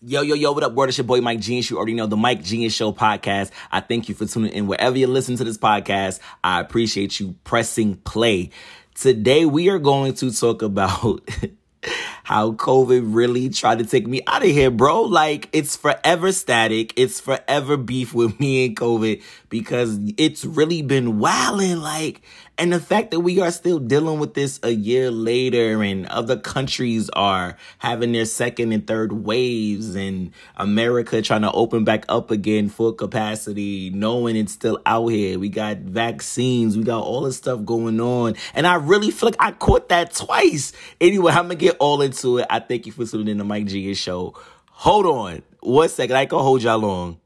Yo, yo, yo, what up, word? It's your boy Mike Genius. You already know the Mike Genius Show podcast. I thank you for tuning in wherever you listen to this podcast. I appreciate you pressing play. Today, we are going to talk about how COVID really tried to take me out of here, bro. Like, it's forever static. It's forever beef with me and COVID because it's really been wilding. Like, and the fact that we are still dealing with this a year later and other countries are having their second and third waves and America trying to open back up again full capacity, knowing it's still out here. We got vaccines, we got all this stuff going on. And I really feel like I caught that twice. Anyway, I'm gonna get all into it. I thank you for tuning in to Mike G show. Hold on one second. I can hold y'all long.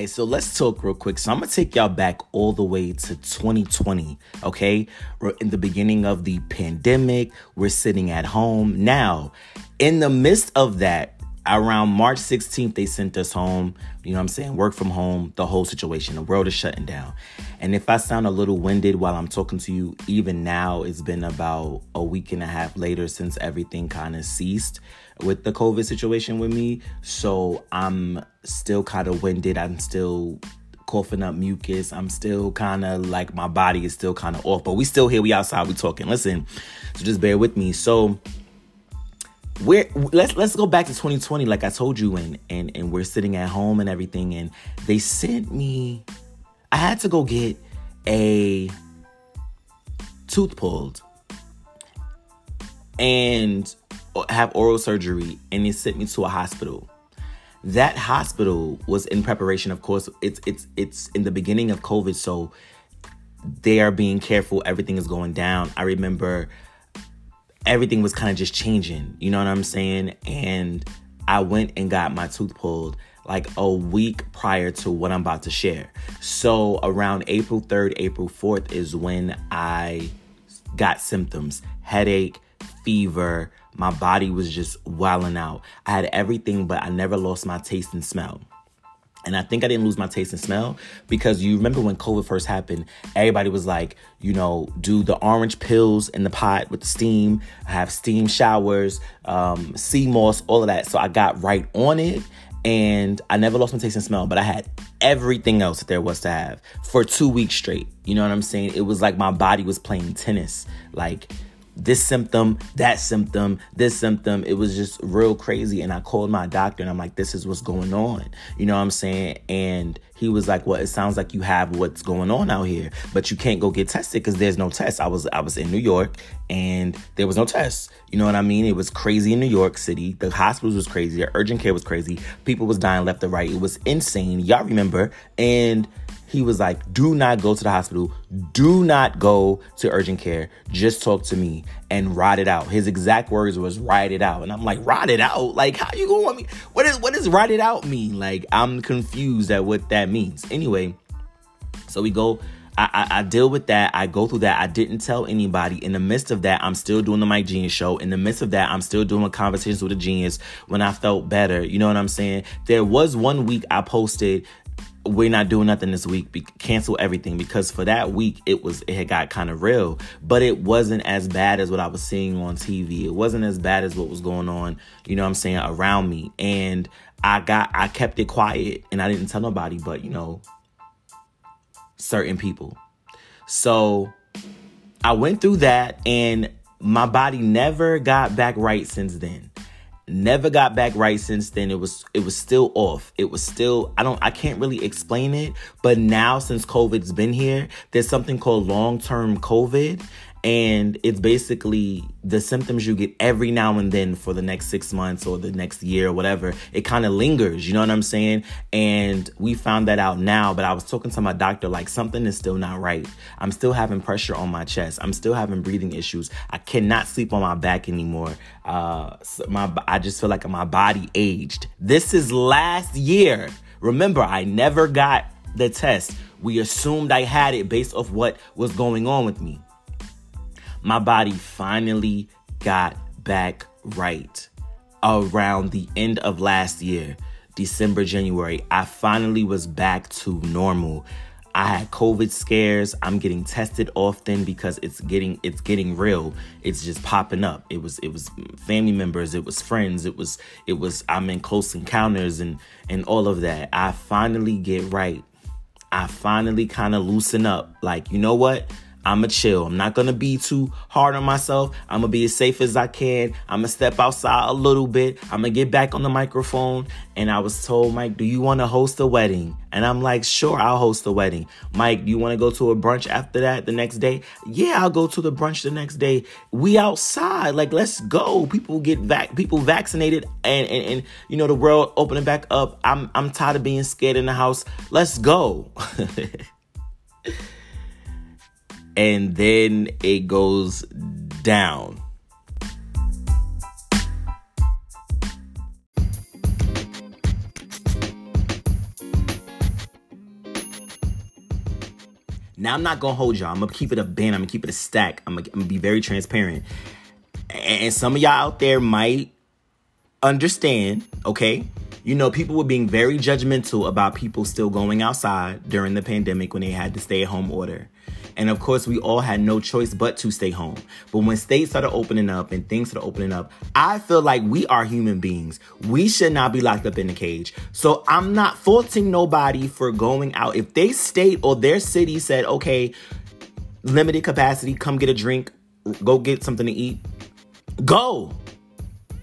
Right, so let's talk real quick. So I'm gonna take y'all back all the way to 2020. Okay, we're in the beginning of the pandemic. We're sitting at home now. In the midst of that, around March 16th, they sent us home. You know what I'm saying? Work from home, the whole situation. The world is shutting down. And if I sound a little winded while I'm talking to you, even now, it's been about a week and a half later since everything kind of ceased with the COVID situation with me. So I'm still kind of winded. I'm still coughing up mucus. I'm still kind of like my body is still kind of off, but we still here. We outside. We talking. Listen, so just bear with me. So we're let's let's go back to 2020 like i told you and and and we're sitting at home and everything and they sent me i had to go get a tooth pulled and have oral surgery and they sent me to a hospital. That hospital was in preparation of course it's it's it's in the beginning of covid so they are being careful. Everything is going down. I remember everything was kind of just changing. You know what I'm saying? And I went and got my tooth pulled like a week prior to what I'm about to share. So around April 3rd, April 4th is when I got symptoms headache, fever. My body was just wilding out. I had everything, but I never lost my taste and smell. And I think I didn't lose my taste and smell because you remember when COVID first happened, everybody was like, you know, do the orange pills in the pot with the steam, have steam showers, um, sea moss, all of that. So I got right on it and I never lost my taste and smell, but I had everything else that there was to have for two weeks straight. You know what I'm saying? It was like my body was playing tennis. Like, this symptom, that symptom, this symptom. It was just real crazy. And I called my doctor and I'm like, this is what's going on. You know what I'm saying? And he was like, well, it sounds like you have what's going on out here, but you can't go get tested because there's no test. I was I was in New York and there was no test. You know what I mean? It was crazy in New York City. The hospitals was crazy. The urgent care was crazy. People was dying left and right. It was insane. Y'all remember? And he was like, do not go to the hospital. Do not go to urgent care. Just talk to me and ride it out. His exact words was ride it out. And I'm like, ride it out? Like, how you gonna want me? What is what does ride it out mean? Like, I'm confused at what that means. Anyway, so we go. I, I, I, deal with that. I go through that. I didn't tell anybody. In the midst of that, I'm still doing the Mike Genius show. In the midst of that, I'm still doing conversations with a genius when I felt better. You know what I'm saying? There was one week I posted we're not doing nothing this week be- cancel everything because for that week it was it had got kind of real. But it wasn't as bad as what i was seeing on tv it wasn't as bad as what was going on you know i'm saying around me. And i got i kept it quiet and i didn't tell nobody but you know certain people. So i went through that and my body never got back right since then never got back right since then. It was it was still off. It was still i don't i can't really explain it but now since covid's been here there's something called long-term covid and it's basically the symptoms you get every now and then for the next six months or the next year or whatever it kind of lingers you know what i'm saying? And we found that out now but i was talking to my doctor like something is still not right. I'm still having pressure on my chest. I'm still having breathing issues. I cannot sleep on my back anymore. Uh my i just feel like my body aged. This is last year. Remember i never got the test. We assumed i had it based off what was going on with me my body finally got back right around the end of last year, December, January. I finally was back to normal. I had COVID scares. I'm getting tested often because it's getting it's getting real. It's just popping up. It was it was family members, it was friends, it was it was I'm in close encounters and and all of that. I finally get right. I finally kind of loosen up. Like, you know what? I'ma chill. I'm not gonna be too hard on myself. I'm gonna be as safe as I can. I'm gonna step outside a little bit. I'm gonna get back on the microphone. And I was told, Mike, do you wanna host a wedding? And I'm like, sure, I'll host a wedding. Mike, do you wanna go to a brunch after that the next day? Yeah, I'll go to the brunch the next day. We outside. Like, let's go. People get vac people vaccinated and, and, and you know the world opening back up. I'm I'm tired of being scared in the house. Let's go. and then it goes down. Now I'm not gonna hold y'all. I'm gonna keep it a band. I'm gonna keep it a stack. I'm gonna, I'm gonna be very transparent. And some of y'all out there might understand, okay? You know, people were being very judgmental about people still going outside during the pandemic when they had the stay at home order. And of course, we all had no choice but to stay home. But when states started opening up and things started opening up, I feel like we are human beings. We should not be locked up in a cage. So I'm not faulting nobody for going out. If they state or their city said, okay, limited capacity, come get a drink, go get something to eat, go.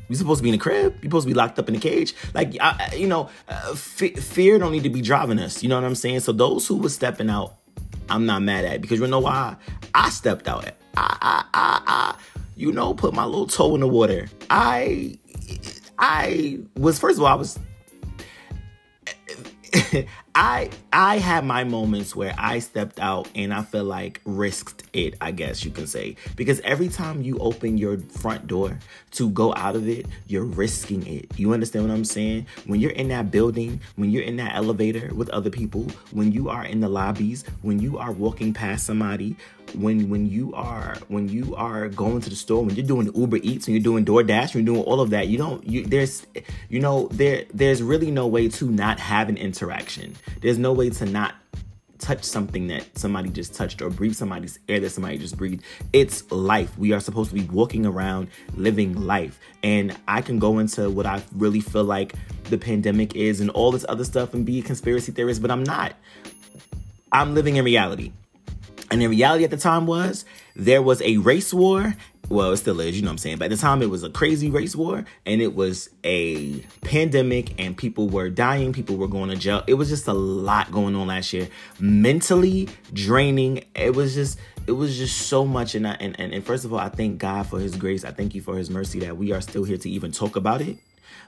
You're supposed to be in a crib. You're supposed to be locked up in a cage. Like, I, you know, uh, f- fear don't need to be driving us. You know what I'm saying? So those who were stepping out I'm not mad at because you know why? I stepped out. I, I, I, I, you know, put my little toe in the water. I, I was first of all, I was I I had my moments where I stepped out and I feel like risked it, I guess you can say. Because every time you open your front door to go out of it, you're risking it. You understand what I'm saying? When you're in that building, when you're in that elevator with other people, when you are in the lobbies, when you are walking past somebody, when when you are when you are going to the store, when you're doing Uber Eats, when you're doing DoorDash, when you're doing all of that, you don't you there's you know there there's really no way to not have an interaction. There's no way to not touch something that somebody just touched or breathe somebody's air that somebody just breathed. It's life. We are supposed to be walking around living life. And I can go into what I really feel like the pandemic is and all this other stuff and be a conspiracy theorist, but I'm not. I'm living in reality. And the reality at the time was there was a race war. Well, it still is, you know what I'm saying? But at the time, it was a crazy race war and it was a pandemic and people were dying, people were going to jail. It was just a lot going on last year. Mentally draining. It was just, it was just so much. And, I, and, and, and first of all, I thank God for his grace. I thank you for his mercy that we are still here to even talk about it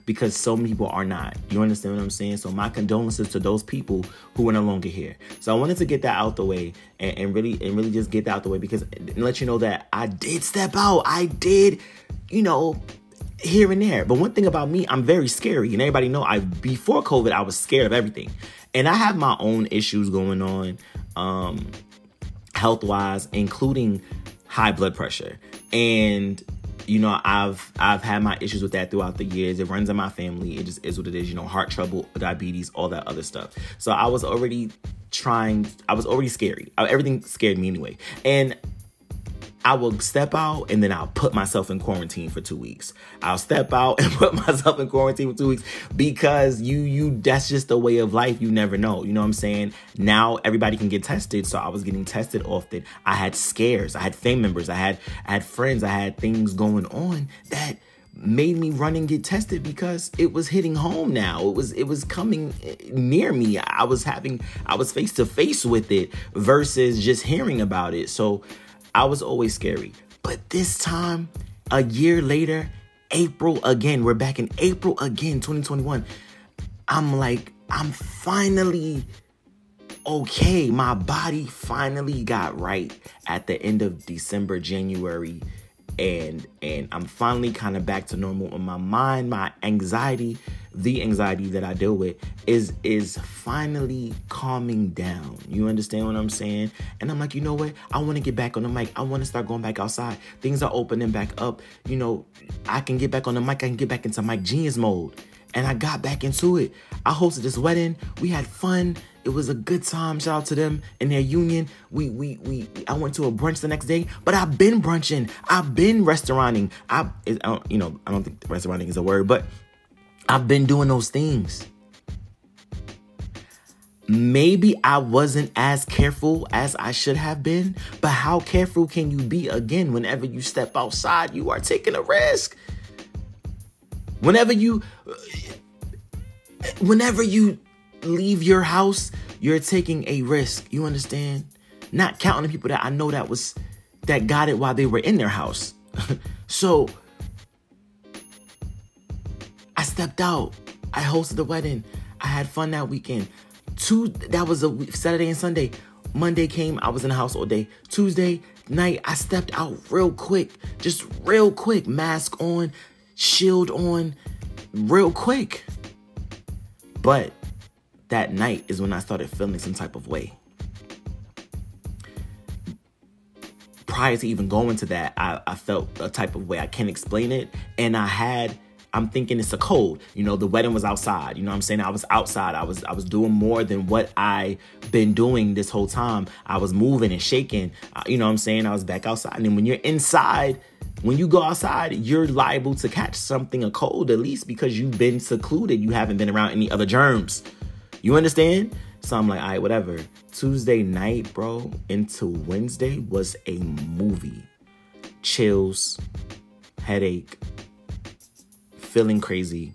because so many people are not. You understand what I'm saying? So my condolences to those people who are no longer here. So I wanted to get that out the way and, and really and really just get that out the way because let you know that I did step out. I did, you know, here and there. But one thing about me, I'm very scary. And everybody know I before COVID, I was scared of everything. And I have my own issues going on, um, health wise, including high blood pressure. And you know, I've I've had my issues with that throughout the years. It runs in my family. It just is what it is. You know, heart trouble, diabetes, all that other stuff. So I was already trying. I was already scary. Everything scared me anyway. And I will step out and then I'll put myself in quarantine for two weeks. I'll step out and put myself in quarantine for two weeks because you you that's just the way of life. You never know. You know what I'm saying? Now everybody can get tested, so I was getting tested often. I had scares. I had family members. I had I had friends. I had things going on that made me run and get tested because it was hitting home now. It was it was coming eh, near me. I was having I was face to face with it versus just hearing about it. So I was always scary. But this time, a year later, April again, we're back in April again, 2021. I'm like, I'm finally okay. My body finally got right at the end of December, January, and and I'm finally kind of back to normal. In my mind, my anxiety, the anxiety that I deal with, is is finally calming down. You understand what I'm saying? And I'm like, you know what? I want to get back on the mic. I want to start going back outside. Things are opening back up. You know, I can get back on the mic. I can get back into my Genius mode. And I got back into it. I hosted this wedding. We had fun. It was a good time. Shout out to them and their union. We we we I went to a brunch the next day, but I've been brunching. I've been restauranting. I, I you know I don't think restauranting is a word, but I've been doing those things. Maybe I wasn't as careful as I should have been, but how careful can you be again whenever you step outside? You are taking a risk. Whenever you whenever you leave your house, you're taking a risk. You understand? Not counting the people that I know that was that got it while they were in their house. so I stepped out. I hosted the wedding. I had fun that weekend. Two that was a week, Saturday and Sunday. Monday came, I was in the house all day. Tuesday night, I stepped out real quick, just real quick, mask on, shield on, real quick. But that night is when I started feeling some type of way. Prior to even going to that, I, I felt a type of way. I can't explain it. And I had I'm thinking it's a cold. You know, the wedding was outside. You know what I'm saying? I was outside. I was I was doing more than what I been doing this whole time. I was moving and shaking. Uh, you know what I'm saying? I was back outside. And then when you're inside, when you go outside, you're liable to catch something a cold at least because you've been secluded. You haven't been around any other germs. You understand? So I'm like, all right, whatever. Tuesday night, bro, into Wednesday was a movie. Chills, headache, feeling crazy.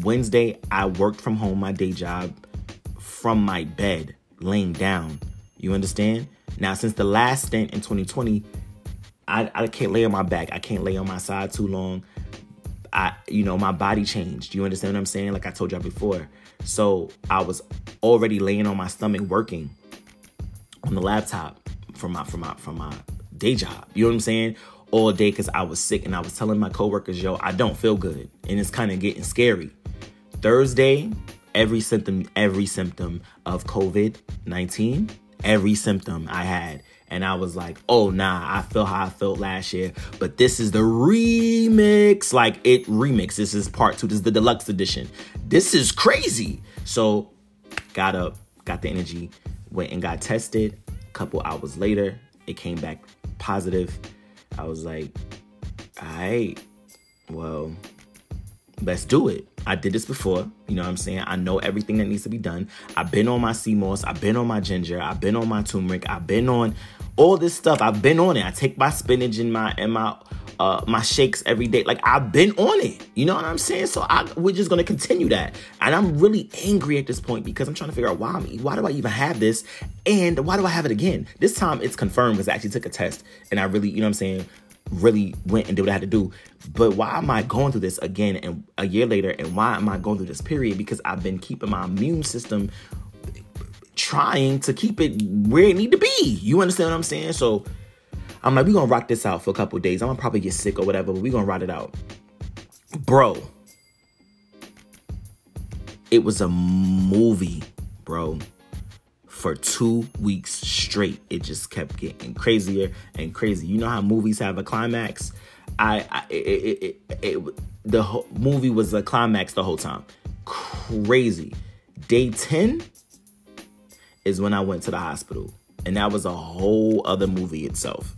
Wednesday, I worked from home, my day job, from my bed, laying down. You understand? Now, since the last stint in 2020, I, I can't lay on my back. I can't lay on my side too long. I, you know, my body changed. You understand what I'm saying? Like I told y'all before. So I was already laying on my stomach working on the laptop from my from my from my day job. You know what I'm saying? All day because I was sick and I was telling my coworkers, yo, I don't feel good. And it's kind of getting scary. Thursday, every symptom, every symptom of COVID-19, every symptom I had and I was like, oh nah, I feel how I felt last year, but this is the remix. Like it remix. This is part two. This is the deluxe edition. This is crazy. So got up, got the energy, went and got tested. A couple hours later, it came back positive. I was like, all right, well, let's do it. I did this before. You know what I'm saying? I know everything that needs to be done. I've been on my sea moss. I've been on my ginger. I've been on my turmeric. I've been on all this stuff. I've been on it. I take my spinach and my and my uh my shakes every day. Like I've been on it. You know what I'm saying? So I we're just gonna continue that. And I'm really angry at this point because I'm trying to figure out why I'm why do I even have this and why do I have it again? This time it's confirmed because I actually took a test and I really, you know what I'm saying, really went and did what I had to do. But why am I going through this again and a year later? And why am I going through this period? Because I've been keeping my immune system trying to keep it where it need to be. You understand what I'm saying? So I'm like, we're gonna rock this out for a couple days. I'm gonna probably get sick or whatever, but we're gonna ride it out. Bro, it was a movie, bro. For two weeks straight, it just kept getting crazier and crazy. You know how movies have a climax? I, I it, it, it, it, the whole movie was a climax the whole time. Crazy. Day 10, is when I went to the hospital. And that was a whole other movie itself.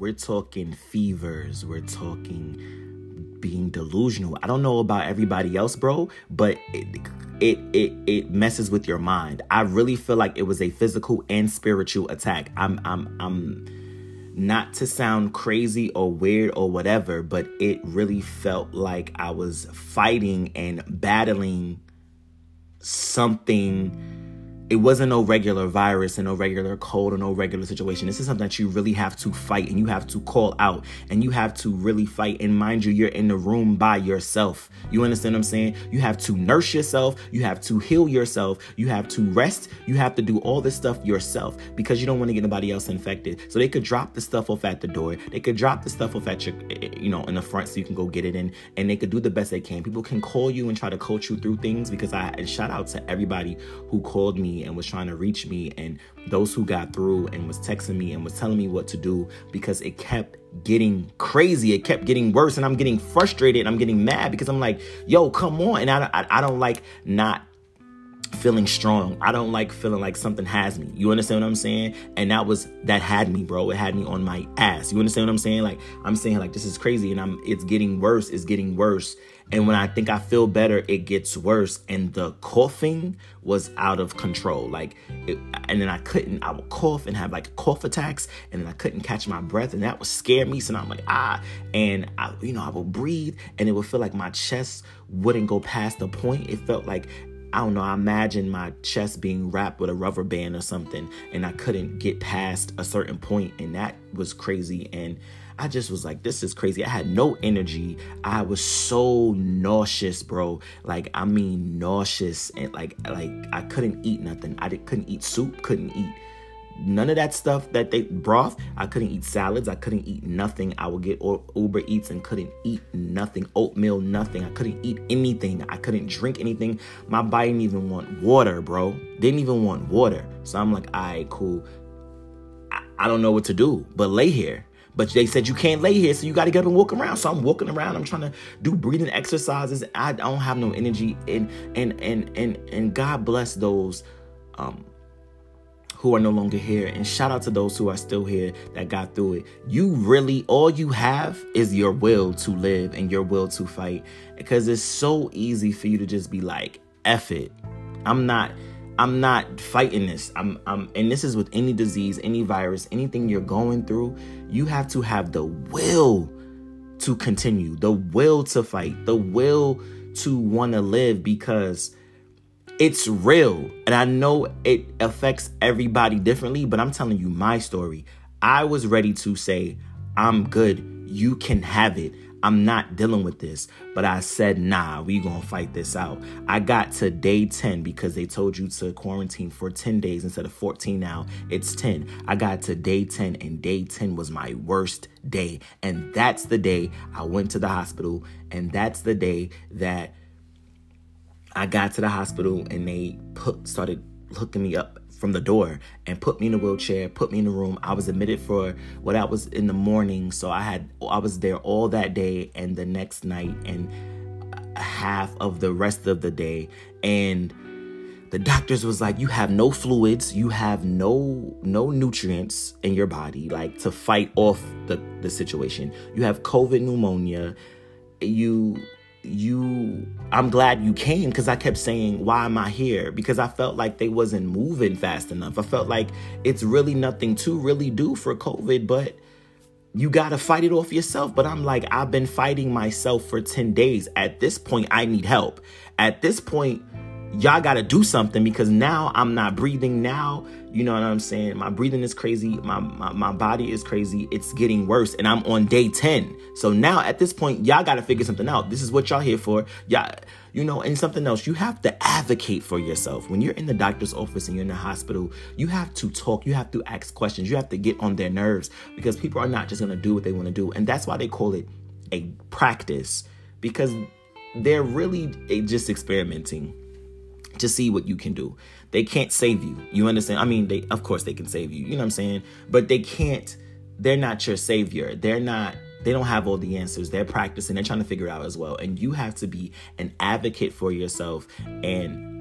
We're talking fevers, we're talking being delusional. I don't know about everybody else, bro, but it, it it it messes with your mind. I really feel like it was a physical and spiritual attack. I'm I'm I'm not to sound crazy or weird or whatever, but it really felt like I was fighting and battling something it wasn't no regular virus and no regular cold or no regular situation. This is something that you really have to fight and you have to call out and you have to really fight. And mind you, you're in the room by yourself. You understand what I'm saying? You have to nurse yourself, you have to heal yourself, you have to rest, you have to do all this stuff yourself because you don't want to get anybody else infected. So they could drop the stuff off at the door, they could drop the stuff off at your, you know, in the front so you can go get it in, and they could do the best they can. People can call you and try to coach you through things because I and shout out to everybody who called me and was trying to reach me and those who got through and was texting me and was telling me what to do because it kept getting crazy. It kept getting worse and I'm getting frustrated. And I'm getting mad because I'm like, yo, come on. And I, I, I don't like not feeling strong. I don't like feeling like something has me. You understand what I'm saying? And that was that had me, bro. It had me on my ass. You understand what I'm saying? Like I'm saying like this is crazy and I'm it's getting worse. It's getting worse. And when I think I feel better, it gets worse. And the coughing was out of control. Like, it, and then I couldn't, I would cough and have like cough attacks, and then I couldn't catch my breath, and that would scare me. So I'm like, ah, and I, you know, I would breathe, and it would feel like my chest wouldn't go past the point. It felt like I don't know, I imagine my chest being wrapped with a rubber band or something, and I couldn't get past a certain point, and that was crazy. And I just was like, this is crazy. I had no energy. I was so nauseous, bro. Like, I mean, nauseous, and like, like I couldn't eat nothing. I did, couldn't eat soup. Couldn't eat none of that stuff that they broth. I couldn't eat salads. I couldn't eat nothing. I would get Uber Eats and couldn't eat nothing. Oatmeal, nothing. I couldn't eat anything. I couldn't drink anything. My body didn't even want water, bro. Didn't even want water. So I'm like, all right, cool. I, I don't know what to do, but lay here. But they said you can't lay here, so you got to get up and walk around. So I'm walking around. I'm trying to do breathing exercises. I don't have no energy, and and and and and God bless those um, who are no longer here. And shout out to those who are still here that got through it. You really, all you have is your will to live and your will to fight. Because it's so easy for you to just be like, F it. I'm not. I'm not fighting this. I'm, I'm, and this is with any disease, any virus, anything you're going through. You have to have the will to continue, the will to fight, the will to want to live because it's real. And I know it affects everybody differently, but I'm telling you my story. I was ready to say, I'm good. You can have it. I'm not dealing with this. But I said, nah, we gonna fight this out. I got to day 10 because they told you to quarantine for 10 days instead of 14 now. It's 10. I got to day 10 and day 10 was my worst day. And that's the day I went to the hospital. And that's the day that I got to the hospital and they put started hooking me up from the door and put me in a wheelchair, put me in the room. I was admitted for what I was in the morning, so I had I was there all that day and the next night and half of the rest of the day. And the doctors was like you have no fluids you have no no nutrients in your body like to fight off the the situation. You have covid pneumonia. You you I'm glad you came because I kept saying, why am I here? Because I felt like they wasn't moving fast enough. I felt like it's really nothing to really do for COVID, but you gotta fight it off yourself. But I'm like, I've been fighting myself for 10 days. At this point, I need help. At this point, y'all gotta do something because now I'm not breathing. Now, you know what I'm saying? My breathing is crazy. My, my, my body is crazy. It's getting worse. And I'm on day 10. So now at this point, y'all gotta figure something out. This is what y'all here for. Y'all, you know, and something else, you have to advocate for yourself. When you're in the doctor's office and you're in the hospital, you have to talk, you have to ask questions, you have to get on their nerves because people are not just gonna do what they wanna do. And that's why they call it a practice because they're really just experimenting to see what you can do. They can't save you. You understand? I mean, they of course they can save you. You know what I'm saying? But they can't they're not your savior. They're not they don't have all the answers. They're practicing. They're trying to figure out as well. And you have to be an advocate for yourself and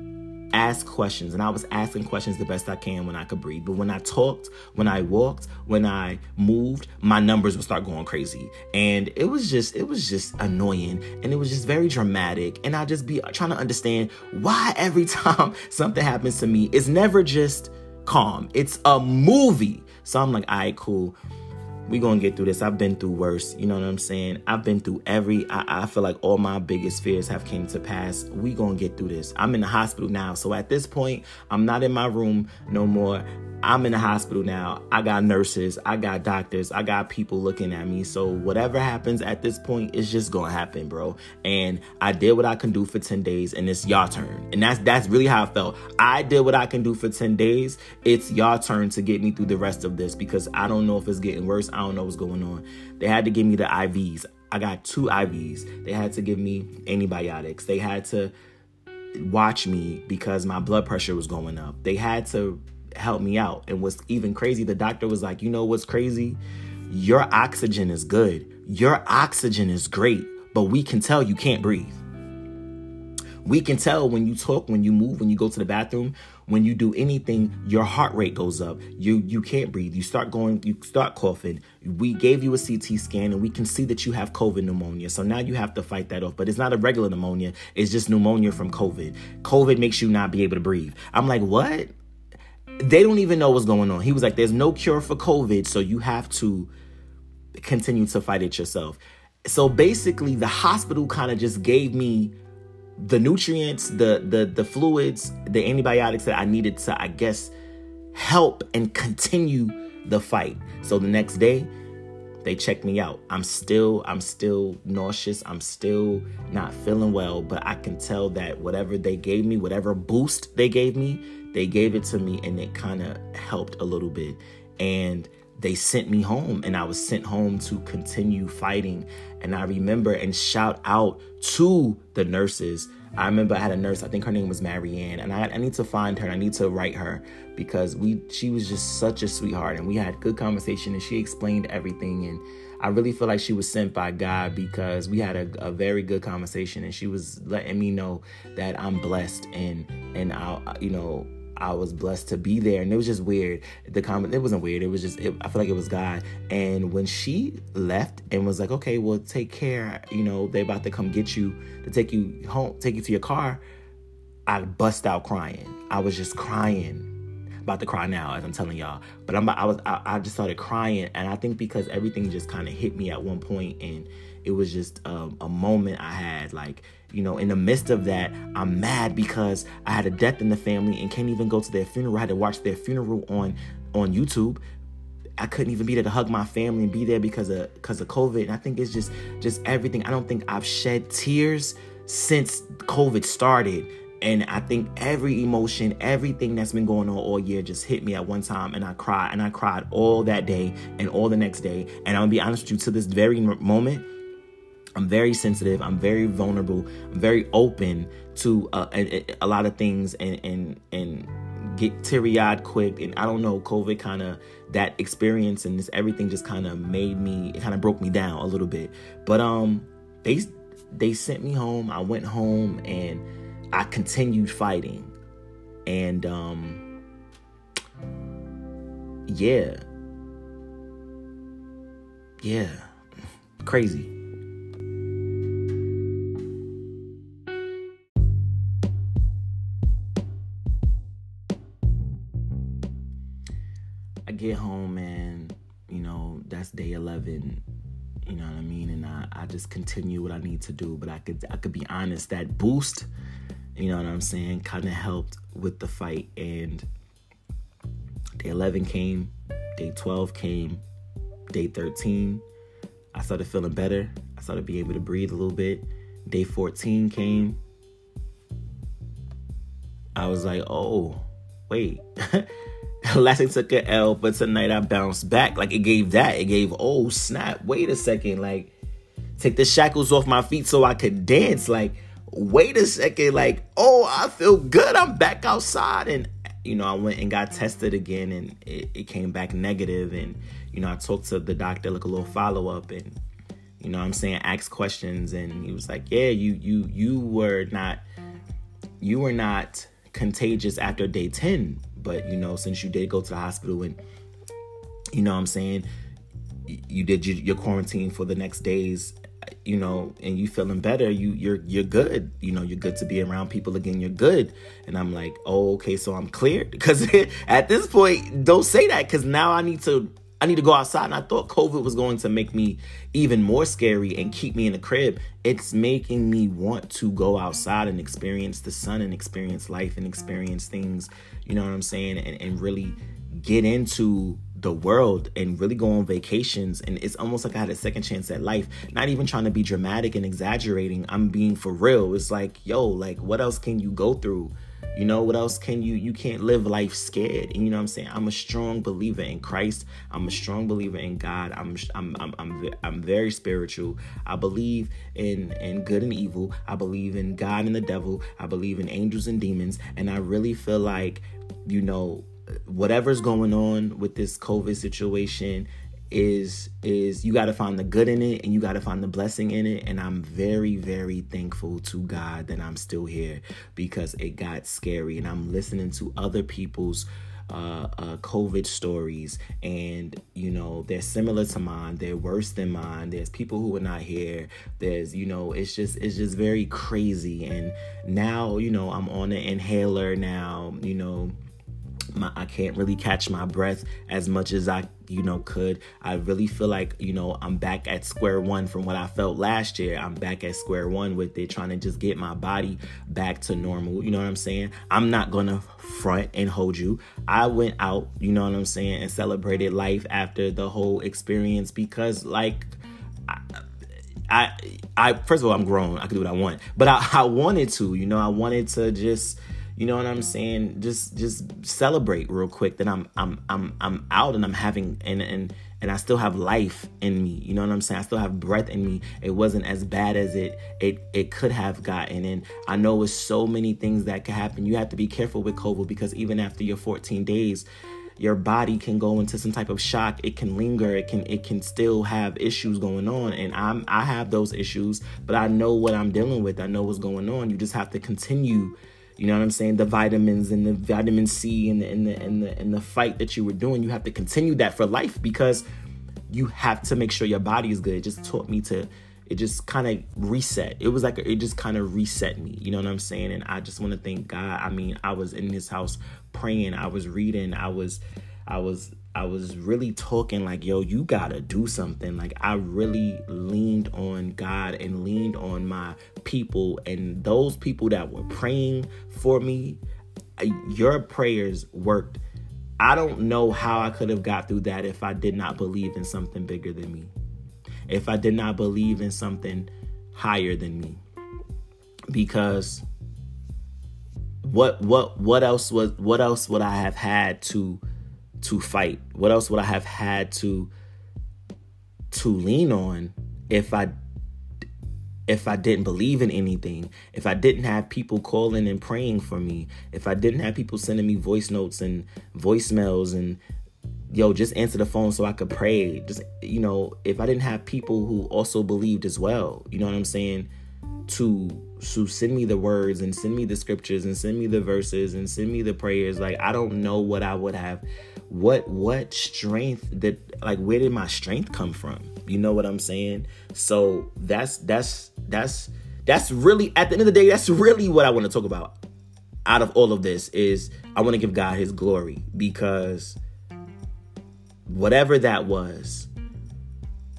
ask questions and I was asking questions the best I can when I could breathe. But when I talked, when I walked, when I moved, my numbers would start going crazy. And it was just it was just annoying and it was just very dramatic and I just be trying to understand why every time something happens to me it's never just calm. It's a movie. So I'm like, "All right, cool." We gonna get through this. I've been through worse. You know what I'm saying? I've been through every. I, I feel like all my biggest fears have came to pass. We gonna get through this. I'm in the hospital now, so at this point, I'm not in my room no more. I'm in the hospital now. I got nurses, I got doctors, I got people looking at me. So whatever happens at this point, it's just gonna happen, bro. And I did what I can do for 10 days, and it's your turn. And that's that's really how I felt. I did what I can do for 10 days. It's your turn to get me through the rest of this because I don't know if it's getting worse. I don't know what's going on. They had to give me the IVs. I got two IVs. They had to give me antibiotics. They had to watch me because my blood pressure was going up. They had to help me out. And what's even crazy, the doctor was like, you know what's crazy? Your oxygen is good. Your oxygen is great, but we can tell you can't breathe. We can tell when you talk, when you move, when you go to the bathroom, when you do anything, your heart rate goes up. You you can't breathe. You start going, you start coughing. We gave you a CT scan and we can see that you have COVID pneumonia. So now you have to fight that off. But it's not a regular pneumonia, it's just pneumonia from COVID. COVID makes you not be able to breathe. I'm like, what? They don't even know what's going on. He was like, there's no cure for COVID, so you have to continue to fight it yourself. So basically, the hospital kind of just gave me the nutrients, the the the fluids, the antibiotics that I needed to, I guess, help and continue the fight. So the next day, they checked me out. I'm still I'm still nauseous. I'm still not feeling well, but I can tell that whatever they gave me, whatever boost they gave me, they gave it to me and it kind of helped a little bit. And they sent me home and I was sent home to continue fighting. And I remember and shout out to the nurses. I remember I had a nurse, I think her name was Marianne, and I, I need to find her and I need to write her because we she was just such a sweetheart and we had good conversation and she explained everything and I really feel like she was sent by God because we had a, a very good conversation and she was letting me know that I'm blessed and and I you know I was blessed to be there, and it was just weird. The comment, it wasn't weird. It was just, it, I feel like it was God. And when she left and was like, "Okay, well, take care," you know, they're about to come get you to take you home, take you to your car. I bust out crying. I was just crying. About to cry now as I'm telling y'all, but I'm I was I, I just started crying, and I think because everything just kind of hit me at one point, and it was just um, a moment I had like you know, in the midst of that, I'm mad because I had a death in the family and can't even go to their funeral. I had to watch their funeral on on YouTube. I couldn't even be there to hug my family and be there because of because of COVID. And I think it's just just everything. I don't think I've shed tears since COVID started. And I think every emotion, everything that's been going on all year just hit me at one time. And I cried. And I cried all that day and all the next day. And I'm gonna be honest with you, to this very moment, I'm very sensitive. I'm very vulnerable. I'm very open to uh, a, a, lot of things and and and get teary eyed quick. And I don't know, COVID kind of that experience and this everything just kind of made me. It kind of broke me down a little bit. But um, they they sent me home. I went home and I continued fighting. And um, yeah, yeah, crazy. Get home and you know that's day 11 you know what i mean? And I, I just continue what i need to do but i could i could be honest that boost you know what i'm saying kind of helped with the fight. And day 11 came day 12 came day 13 i started feeling better. I started being able to breathe a little bit. Day 14 came. I was like oh wait Last night took an L, but tonight I bounced back. Like it gave that. It gave, oh snap, wait a second. Like, take the shackles off my feet so I could dance. Like, wait a second. Like, oh, I feel good. I'm back outside. And, you know, I went and got tested again and it, it came back negative. And, you know, I talked to the doctor, like a little follow up and, you know I'm saying, asked questions. And he was like, yeah, you, you, you were not, you were not contagious after day 10 but you know, since you did go to the hospital and you know what I'm saying, you did your, quarantine for the next days, you know, and you feeling better, you you're you're good. You know, you're good to be around people again. You're good. And I'm like, oh, okay, so I'm cleared because at this point, don't say that because now I need to I need to go outside. And I thought COVID was going to make me even more scary and keep me in the crib. It's making me want to go outside and experience the sun and experience life and experience things, you know what I'm saying? And, and really get into the world and really go on vacations. And it's almost like I had a second chance at life. Not even trying to be dramatic and exaggerating. I'm being for real. It's like, yo, like, what else can you go through? You know, what else can you you can't live life scared. And you know what I'm saying? I'm a strong believer in Christ. I'm a strong believer in God. I'm I'm I'm I'm, I'm very spiritual. I believe in in good and evil. I believe in God and the devil. I believe in angels and demons. And I really feel like, you know, whatever's going on with this COVID situation is is you got to find the good in it and you got to find the blessing in it and I'm very very thankful to God that I'm still here because it got scary and I'm listening to other people's uh, uh, COVID stories, and you know they're similar to mine. They're worse than mine. There's people who are not here. There's you know it's just it's just very crazy. And now you know I'm on an inhaler now. You know my, I can't really catch my breath as much as I, you know, could. I really feel like, you know, I'm back at square one from what I felt last year. I'm back at square one with it, trying to just get my body back to normal. You know what I'm saying? I'm not gonna front and hold you. I went out, you know what I'm saying, and celebrated life after the whole experience because, like, I, I, I first of all, I'm grown. I can do what I want, but I, I wanted to, you know, I wanted to just you know what I'm saying? Just just celebrate real quick that I'm I'm I'm I'm out and I'm having and and and I still have life in me. You know what I'm saying? I still have breath in me. It wasn't as bad as it it it could have gotten. And I know with so many things that could happen. You have to be careful with COVID because even after your 14 days, your body can go into some type of shock. It can linger. It can it can still have issues going on. And I'm I have those issues, but I know what I'm dealing with. I know what's going on. You just have to continue you know what I'm saying? The vitamins and the vitamin C and the and the and the and the fight that you were doing, you have to continue that for life because you have to make sure your body is good. It just taught me to it just kind of reset. It was like a, it just kind of reset me. You know what I'm saying? And I just want to thank God. I mean, I was in his house praying, I was reading, I was I was I was really talking like, yo, you gotta do something. Like, I really leaned on God and leaned on my people, and those people that were praying for me, your prayers worked. I don't know how I could have got through that if I did not believe in something bigger than me. If I did not believe in something higher than me. Because what what what else was what else would I have had to to fight? What else would I have had to to lean on if I if I didn't believe in anything, if I didn't have people calling and praying for me, if I didn't have people sending me voice notes and voicemails and yo, just answer the phone so I could pray. Just you know, if I didn't have people who also believed as well, you know what I'm saying? To to send me the words and send me the scriptures and send me the verses and send me the prayers. Like I don't know what I would have what what strength that like where did my strength come from? You know what i'm saying? So that's that's that's that's really at the end of the day that's really what i want to talk about out of all of this is i want to give god his glory because whatever that was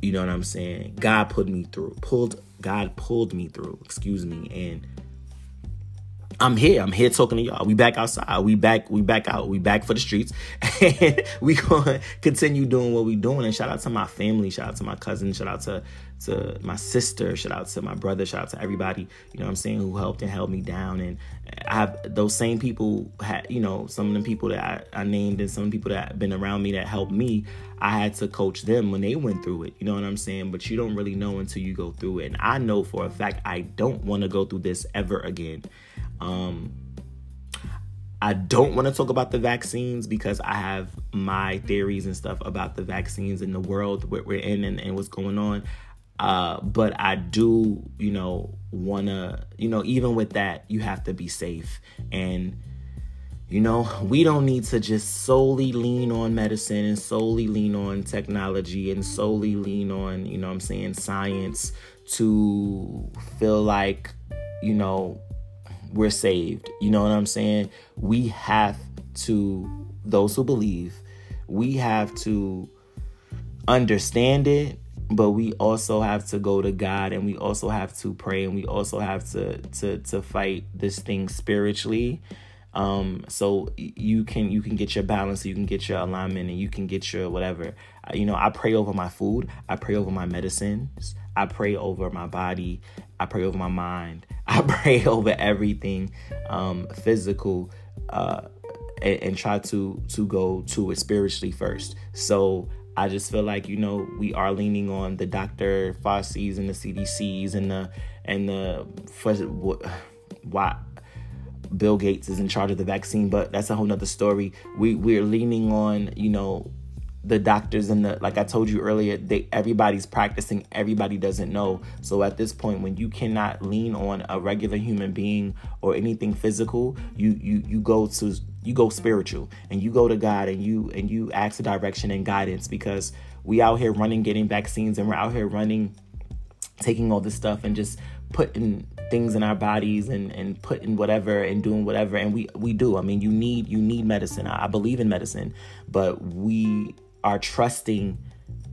you know what i'm saying? God put me through pulled god pulled me through excuse me and I'm here. I'm here talking to y'all. We back outside. We back. We back out. We back for the streets, and we gonna continue doing what we doing. And shout out to my family. Shout out to my cousin. Shout out to to my sister. Shout out to my brother. Shout out to everybody. You know what I'm saying who helped and held me down. And I have those same people. Had you know some of the people that I, I named and some of the people that have been around me that helped me. I had to coach them when they went through it. You know what I'm saying? But you don't really know until you go through it. And I know for a fact I don't want to go through this ever again. Um, I don't want to talk about the vaccines because I have my theories and stuff about the vaccines in the world we're in and, and what's going on. Uh, but I do, you know, want to, you know, even with that, you have to be safe. And, you know, we don't need to just solely lean on medicine and solely lean on technology and solely lean on, you know I'm saying, science to feel like, you know, we're saved. You know what I'm saying? We have to, those who believe, we have to understand it, but we also have to go to God and we also have to pray and we also have to to to fight this thing spiritually. Um, so you can you can get your balance, you can get your alignment, and you can get your whatever. You know, I pray over my food, I pray over my medicines, I pray over my body, I pray over my mind, I pray over everything um, physical. Uh, and, and try to to go to it spiritually first. So I just feel like you know we are leaning on the Dr. Fauci's and the CDC's and the and the why Bill Gates is in charge of the vaccine, but that's a whole nother story. We we're leaning on you know the doctors and the like I told you earlier, they everybody's practicing, everybody doesn't know. So at this point when you cannot lean on a regular human being or anything physical, you you you go to you go spiritual and you go to God and you and you ask for direction and guidance because we out here running getting vaccines and we're out here running taking all this stuff and just putting things in our bodies and and putting whatever and doing whatever. And we we do. I mean you need you need medicine. I, I believe in medicine but we are trusting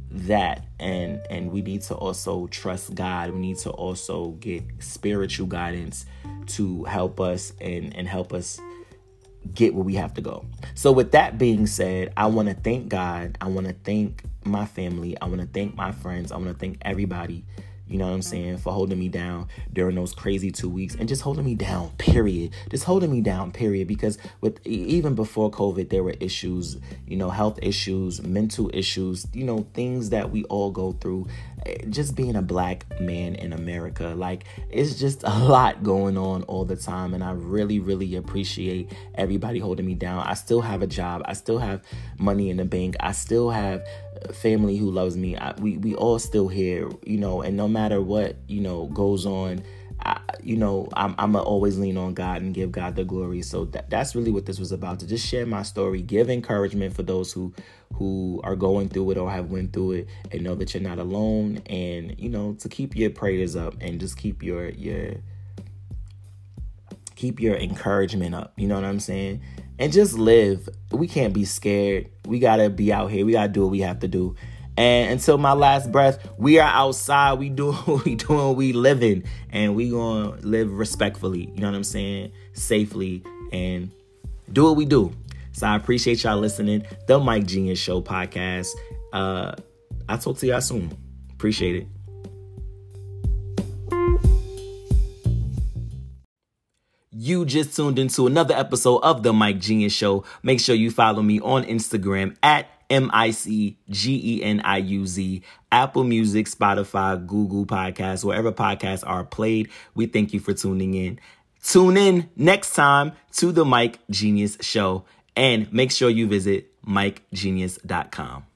that and and we need to also trust God. We need to also get spiritual guidance to help us and and help us get where we have to go. So with that being said, I want to thank God. I want to thank my family. I want to thank my friends. I want to thank everybody you know what I'm saying, for holding me down during those crazy two weeks and just holding me down, period. Just holding me down, period. Because with even before COVID, there were issues, you know, health issues, mental issues, you know, things that we all go through. Eh, just being a black man in America, like it's just a lot going on all the time. And I really, really appreciate everybody holding me down. I still have a job, I still have money in the bank, I still have family who loves me. I, we we all still here, you know, and no matter what you know goes on, I, you know, I'm I'm always lean on God and give God the glory. So that, that's really what this was about to just share my story, give encouragement for those who who are going through it or have went through it, and know that you're not alone, and you know to keep your prayers up and just keep your your keep your encouragement up. You know what I'm saying? And just live. We can't be scared. We gotta be out here. We gotta do what we have to do. And until my last breath, we are outside. We do what we doing we living, and we gonna live respectfully. You know what I'm saying? Safely and do what we do. So I appreciate y'all listening. The Mic Geniuz Show podcast. Uh, I'll talk to y'all soon. Appreciate it. You just tuned into another episode of The Mic Geniuz Show. Make sure you follow me on Instagram at M I C G E N I U Z, Apple Music, Spotify, Google Podcasts, wherever podcasts are played. We thank you for tuning in. Tune in next time to The Mic Geniuz Show and make sure you visit MicGeniuz.com.